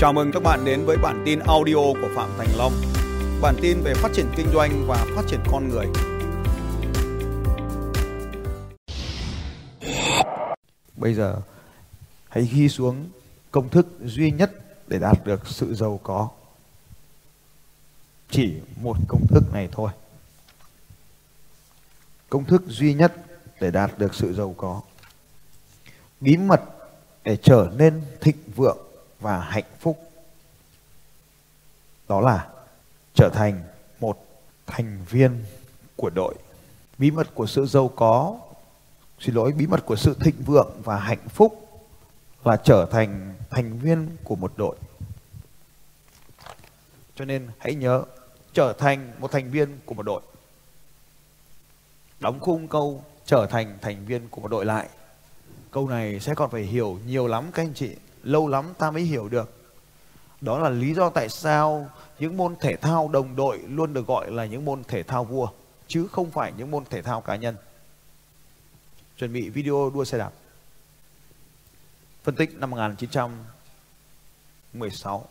Chào mừng các bạn đến với bản tin audio của Phạm Thành Long. Bản tin về phát triển kinh doanh và phát triển con người. Bây giờ, hãy ghi xuống công thức duy nhất để đạt được sự giàu có. Chỉ một công thức này thôi. Công thức duy nhất để đạt được sự giàu có. Bí mật để trở nên thịnh vượng và hạnh phúc. Đó là trở thành một thành viên của đội. Bí mật của sự giàu có, xin lỗi, bí mật của sự thịnh vượng và hạnh phúc là trở thành thành viên của một đội. Cho nên hãy nhớ trở thành một thành viên của một đội. Đóng khung câu trở thành thành viên của một đội lại. Câu này sẽ còn phải hiểu nhiều lắm các anh chị, lâu lắm ta mới hiểu được. Đó là lý do tại sao những môn thể thao đồng đội luôn được gọi là những môn thể thao vua chứ không phải những môn thể thao cá nhân. Chuẩn bị video đua xe đạp. Phân tích năm 1916,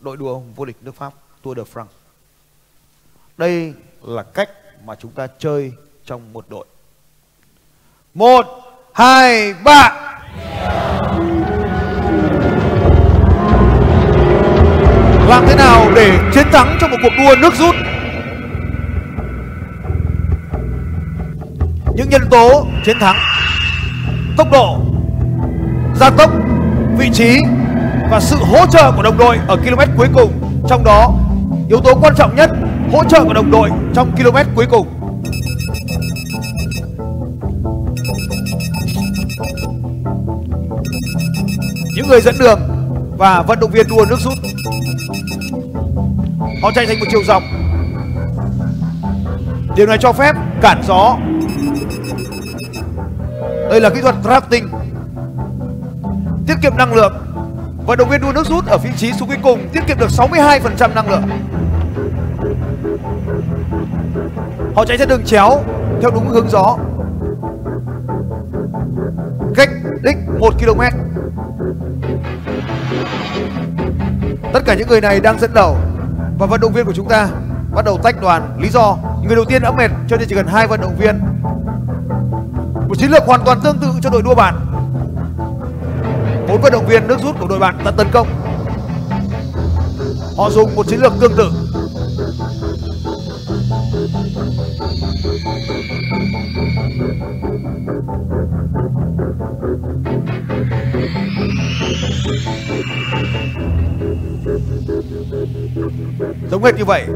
đội đua vô địch nước Pháp Tour de France. Đây là cách mà chúng ta chơi trong một đội. Một, hai, ba. Làm thế nào để chiến thắng trong một cuộc đua nước rút? Những nhân tố chiến thắng, Tốc độ, Gia tốc, Vị trí Và sự hỗ trợ của đồng đội ở km cuối cùng. Trong đó, yếu tố quan trọng nhất, Hỗ trợ của đồng đội trong km cuối cùng. Những người dẫn đường Và vận động viên đua nước rút. Họ chạy thành một chiều dọc. Điều này cho phép cản gió. Đây là kỹ thuật drafting. Tiết kiệm năng lượng. Vận động viên đua nước rút ở vị trí số cuối cùng tiết kiệm được 62% năng lượng. Họ chạy trên đường chéo, theo đúng hướng gió. Cách đích 1 km Tất cả những người này đang dẫn đầu. Và vận động viên của chúng ta. Bắt đầu tách đoàn, Lý do, người đầu tiên đã mệt, cho nên chỉ cần hai vận động viên. Một chiến lược hoàn toàn tương tự cho đội đua bạn. Bốn vận động viên nước rút của đội bạn đã tấn công. Họ dùng một chiến lược tương tự. Giống hệt như vậy.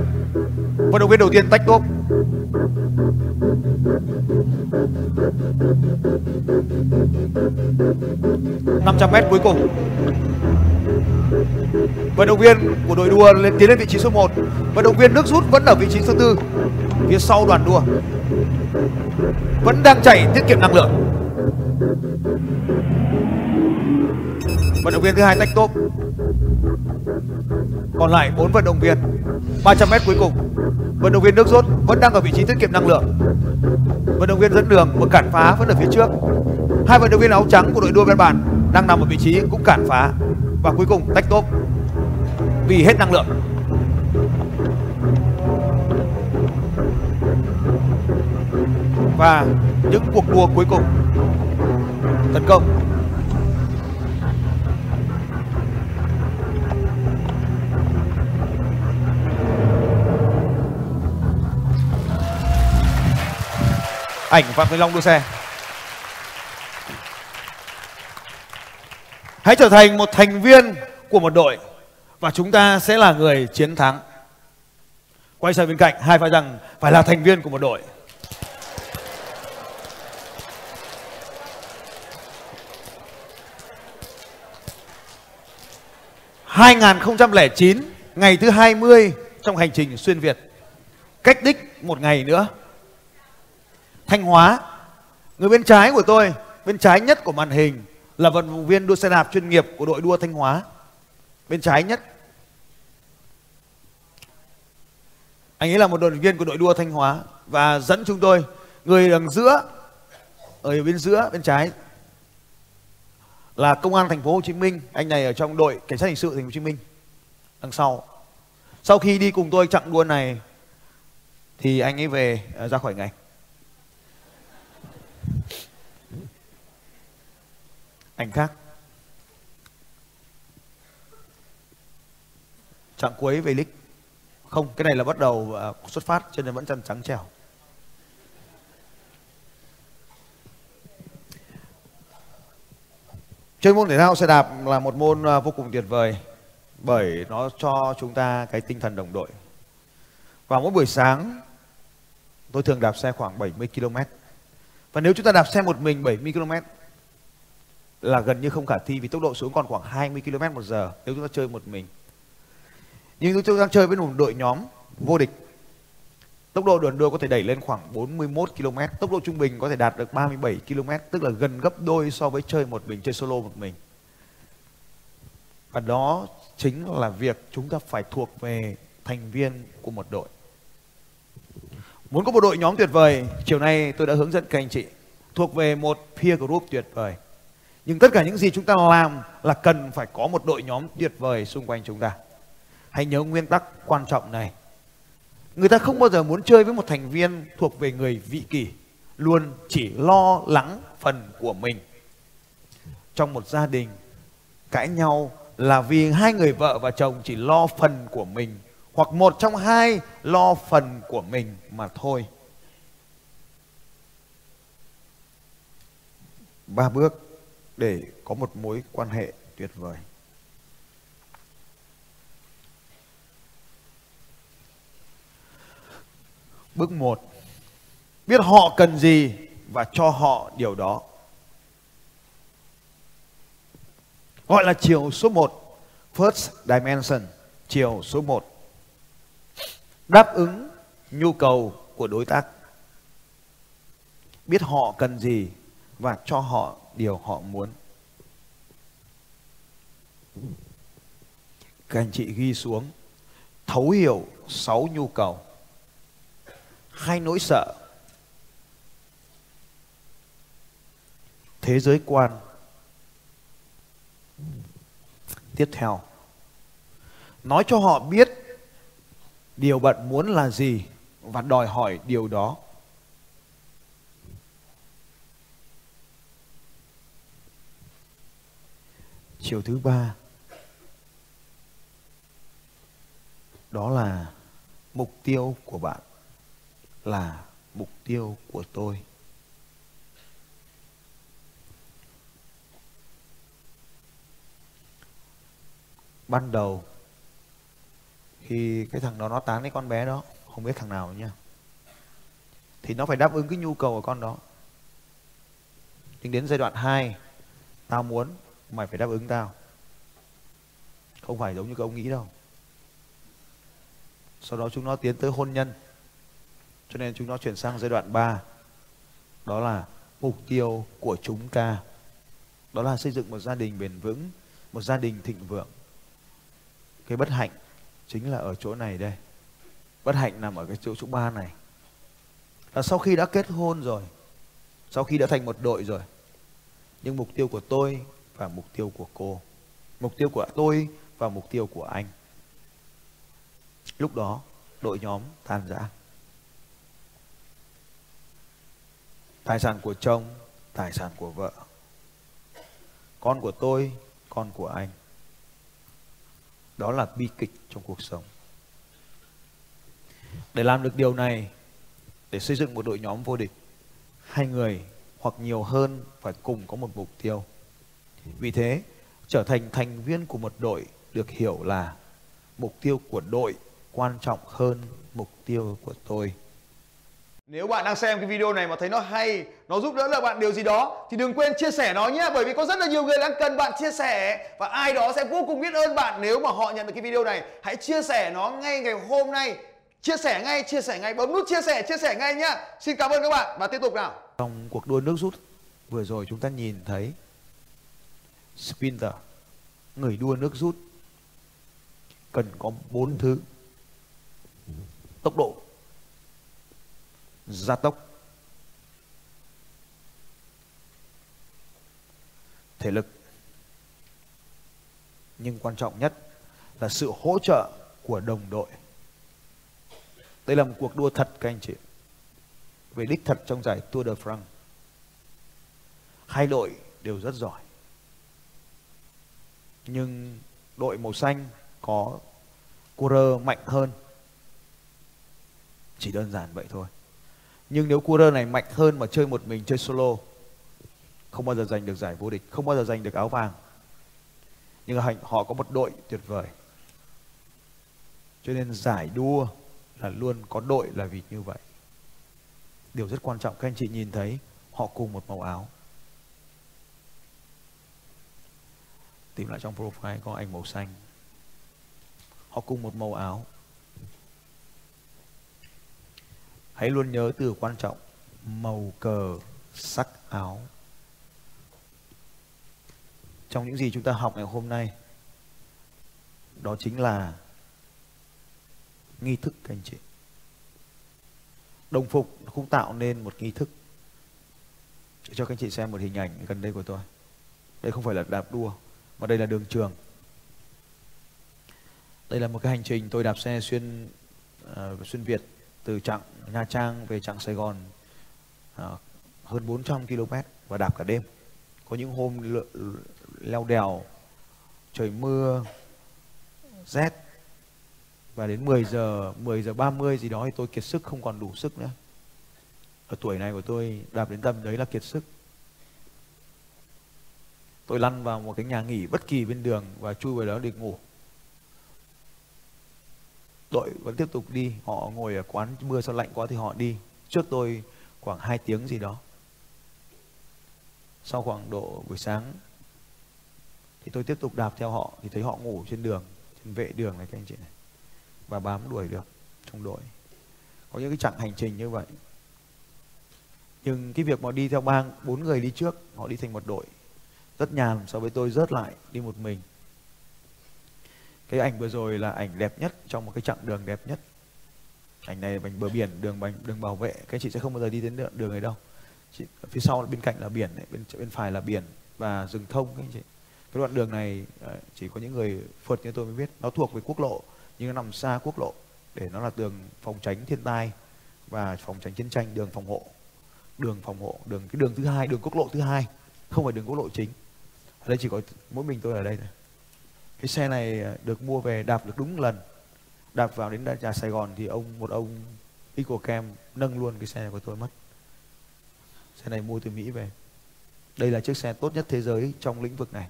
Vận động viên đầu tiên tách tốp năm trăm mét cuối cùng. Vận động viên của đội đua lên tiến lên vị trí số 1 Vận động viên nước rút vẫn ở vị trí số tư. Phía sau đoàn đua. Vẫn đang chạy tiết kiệm năng lượng. Vận động viên thứ hai tách tốp Còn lại bốn vận động viên. 300m cuối cùng. Vận động viên nước rút vẫn đang ở vị trí tiết kiệm năng lượng. Vận động viên dẫn đường và cản phá vẫn ở phía trước. Hai vận động viên áo trắng của đội đua bên bàn đang nằm ở vị trí cũng cản phá. Và cuối cùng, tách top vì hết năng lượng. Và những cuộc đua cuối cùng tấn công. Ảnh Phạm Thanh Long đua xe Hãy trở thành một thành viên của một đội và chúng ta sẽ là người chiến thắng. Quay sang bên cạnh, hai phải rằng phải là thành viên của một đội. hai chín ngày thứ 20 trong hành trình xuyên Việt. Cách đích một ngày nữa. Thanh Hóa, người bên trái của tôi, bên trái nhất của màn hình là vận động viên đua xe đạp chuyên nghiệp của đội đua Thanh Hóa. Bên trái nhất. Anh ấy là một đội viên của đội đua Thanh Hóa và dẫn chúng tôi người đằng giữa ở bên giữa bên trái là công an thành phố Hồ Chí Minh, anh này ở trong đội cảnh sát hình sự thành phố Hồ Chí Minh. đằng sau. Sau khi đi cùng tôi chặng đua này thì anh ấy về à, ra khỏi ngành. Anh khác. Chặng cuối về lịch. Không, cái này là bắt đầu à, xuất phát cho nên vẫn chân trắng trẻo. Chơi môn thể thao xe đạp là một môn à, vô cùng tuyệt vời bởi nó cho chúng ta cái tinh thần đồng đội. Vào mỗi buổi sáng tôi thường đạp xe khoảng 70 km. Và nếu chúng ta đạp xe một mình 70 km là gần như không khả thi vì tốc độ xuống còn khoảng 20 km một giờ nếu chúng ta chơi một mình. Nhưng chúng ta chơi với một đội nhóm vô địch Tốc độ đường đua có thể đẩy lên khoảng 41 km, tốc độ trung bình có thể đạt được 37 km, tức là gần gấp đôi so với chơi một mình, chơi solo một mình. Và đó chính là việc chúng ta phải thuộc về thành viên của một đội. Muốn có một đội nhóm tuyệt vời, chiều nay tôi đã hướng dẫn các anh chị thuộc về một peer group tuyệt vời. Nhưng tất cả những gì chúng ta làm là cần phải có một đội nhóm tuyệt vời xung quanh chúng ta. Hãy nhớ nguyên tắc quan trọng này Người ta không bao giờ muốn chơi với một thành viên thuộc về người vị kỷ, luôn chỉ lo lắng phần của mình. Trong một gia đình, cãi nhau là vì hai người vợ và chồng chỉ lo phần của mình hoặc một trong hai lo phần của mình mà thôi. Ba bước để có một mối quan hệ tuyệt vời. Bước 1. Biết họ cần gì và cho họ điều đó. Gọi là chiều số 1. First dimension, chiều số 1. Đáp ứng nhu cầu của đối tác. Biết họ cần gì và cho họ điều họ muốn. Các anh chị ghi xuống, thấu hiểu sáu nhu cầu. Hai nỗi sợ. Thế giới quan. Tiếp theo. Nói cho họ biết điều bạn muốn là gì và đòi hỏi điều đó. Chiều thứ ba. Đó là mục tiêu của bạn, là mục tiêu của tôi. Ban đầu khi cái thằng đó nó tán cái con bé đó, không biết thằng nào nha. Thì nó phải đáp ứng cái nhu cầu của con đó. Nhưng đến giai đoạn 2 tao muốn mày phải đáp ứng tao không phải giống như các ông nghĩ đâu sau đó chúng nó tiến tới hôn nhân cho nên chúng nó chuyển sang giai đoạn 3. Đó là mục tiêu của chúng ta. Đó là xây dựng một gia đình bền vững, một gia đình thịnh vượng. Cái bất hạnh chính là ở chỗ này đây. Bất hạnh nằm ở cái chỗ số ba này. Là sau khi đã kết hôn rồi, sau khi đã thành một đội rồi, nhưng mục tiêu của tôi và mục tiêu của cô, mục tiêu của tôi và mục tiêu của anh. Lúc đó đội nhóm tan rã. tài sản của chồng tài sản của vợ. Con của tôi con của anh. Đó là bi kịch trong cuộc sống. Để làm được điều này để xây dựng một đội nhóm vô địch hai người hoặc nhiều hơn phải cùng có một mục tiêu vì thế trở thành thành viên của một đội được hiểu là mục tiêu của đội quan trọng hơn mục tiêu của tôi nếu bạn đang xem cái video này mà thấy nó hay, nó giúp đỡ được bạn điều gì đó thì đừng quên chia sẻ nó nhé bởi vì có rất là nhiều người đang cần bạn chia sẻ và ai đó sẽ vô cùng biết ơn bạn nếu mà họ nhận được cái video này. Hãy chia sẻ nó ngay ngày hôm nay. Chia sẻ ngay, chia sẻ ngay, bấm nút chia sẻ, chia sẻ ngay nhá. Xin cảm ơn các bạn và tiếp tục nào. Trong cuộc đua nước rút vừa rồi chúng ta nhìn thấy sprinter, người đua nước rút cần có bốn thứ. Tốc độ gia tốc thể lực. Nhưng quan trọng nhất là sự hỗ trợ của đồng đội. Đây là một cuộc đua thật các anh chị về đích thật trong giải Tour de France. Hai đội đều rất giỏi nhưng đội màu xanh có coureur mạnh hơn. Chỉ đơn giản vậy thôi. Nhưng nếu coureur này mạnh hơn mà chơi một mình, chơi solo, không bao giờ giành được giải vô địch, không bao giờ giành được áo vàng. Nhưng họ có một đội tuyệt vời. Cho nên giải đua là luôn có đội là vì như vậy. Điều rất quan trọng, các anh chị nhìn thấy, họ cùng một màu áo. Tìm lại trong profile có anh màu xanh. Họ cùng một màu áo. Hãy luôn nhớ từ quan trọng, màu cờ, sắc áo. Trong những gì chúng ta học ngày hôm nay, đó chính là nghi thức, các anh chị. Đồng phục cũng tạo nên một nghi thức. Cho các anh chị xem một hình ảnh gần đây của tôi. Đây không phải là đạp đua mà đây là đường trường. Đây là một cái hành trình tôi đạp xe xuyên uh, xuyên Việt từ chặng Nha Trang về chặng Sài Gòn uh, hơn 400 km và đạp cả đêm. Có những hôm leo đèo trời mưa rét. Và đến 10 giờ 10 giờ 30 gì đó thì tôi kiệt sức không còn đủ sức nữa. Ở tuổi này của tôi đạp đến tầm đấy là kiệt sức tôi lăn vào một cái nhà nghỉ bất kỳ bên đường và chui vào đó để ngủ. Đội vẫn tiếp tục đi, họ ngồi ở quán, mưa sao lạnh quá thì họ đi. Trước tôi khoảng 2 tiếng gì đó. Sau khoảng độ buổi sáng thì tôi tiếp tục đạp theo họ thì thấy họ ngủ trên đường, trên vệ đường này các anh chị này, và bám đuổi được trong đội. Có những cái chặng hành trình như vậy. Nhưng cái việc mà đi theo bang, bốn người đi trước, họ đi thành một đội rất nhàn so với tôi rớt lại đi một mình. Cái ảnh vừa rồi là ảnh đẹp nhất trong một cái chặng đường đẹp nhất. Ảnh này bằng bờ biển đường bánh đường bảo vệ. Các chị sẽ không bao giờ đi đến đường, đường này đâu. Chị, phía sau bên cạnh là biển ấy, bên bên phải là biển và rừng thông các anh chị. Cái đoạn đường này ờ, chỉ có những người phượt như tôi mới biết. Nó thuộc về quốc lộ nhưng nó nằm xa quốc lộ để nó là đường phòng tránh thiên tai và phòng tránh chiến tranh đường phòng hộ. Đường phòng hộ đường cái đường thứ hai đường quốc lộ thứ hai không phải đường quốc lộ chính ở đây chỉ có mỗi mình tôi ở đây thôi. Cái xe này à, được mua về đạp được đúng lần. Đạp vào đến nhà Sài Gòn thì ông, một ông EcoCam nâng luôn cái xe này của tôi mất. Xe này mua từ Mỹ về. Đây là chiếc xe tốt nhất thế giới trong lĩnh vực này.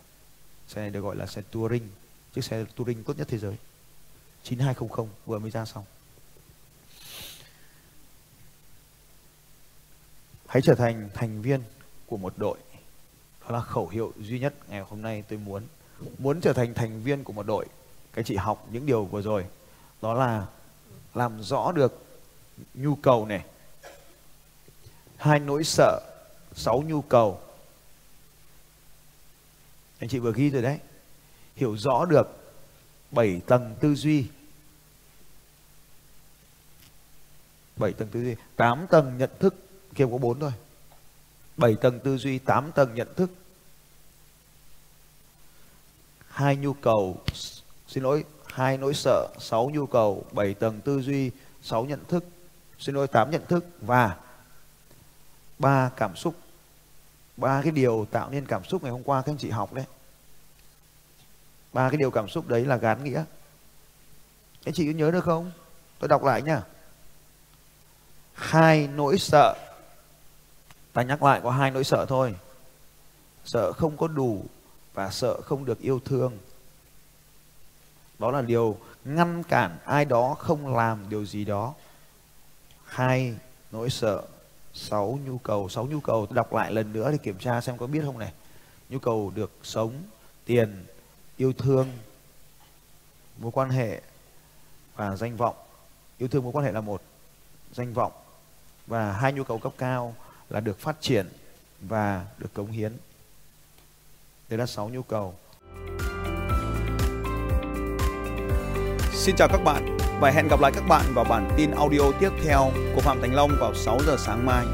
Xe này được gọi là xe touring. Chiếc xe touring tốt nhất thế giới. 9200 vừa mới ra xong. Hãy trở thành thành viên của một đội là khẩu hiệu duy nhất ngày hôm nay tôi muốn. Muốn trở thành thành viên của một đội, các chị học những điều vừa rồi. Đó là làm rõ được nhu cầu này. Hai nỗi sợ, sáu nhu cầu. Anh chị vừa ghi rồi đấy. Hiểu rõ được bảy tầng tư duy. Bảy tầng tư duy. Tám tầng nhận thức. Kia có bốn thôi. Bảy tầng tư duy, tám tầng nhận thức hai nhu cầu, xin lỗi, hai nỗi sợ, sáu nhu cầu, bảy tầng tư duy, sáu nhận thức, xin lỗi, tám nhận thức và ba cảm xúc. Ba cái điều tạo nên cảm xúc ngày hôm qua các anh chị học đấy. Ba cái điều cảm xúc đấy là gán nghĩa. Anh chị có nhớ được không? Tôi đọc lại nhá. Hai nỗi sợ. Ta nhắc lại có hai nỗi sợ thôi. Sợ không có đủ và sợ không được yêu thương. Đó là điều ngăn cản ai đó không làm điều gì đó. Hai, nỗi sợ. Sáu, nhu cầu. Sáu nhu cầu đọc lại lần nữa để kiểm tra xem có biết không này. Nhu cầu được sống, tiền, yêu thương, mối quan hệ và danh vọng. Yêu thương, mối quan hệ là một, danh vọng. Và hai nhu cầu cấp cao là được phát triển và được cống hiến đây là sáu nhu cầu Xin chào các bạn và hẹn gặp lại các bạn vào bản tin audio tiếp theo của Phạm Thành Long vào 6 giờ sáng mai.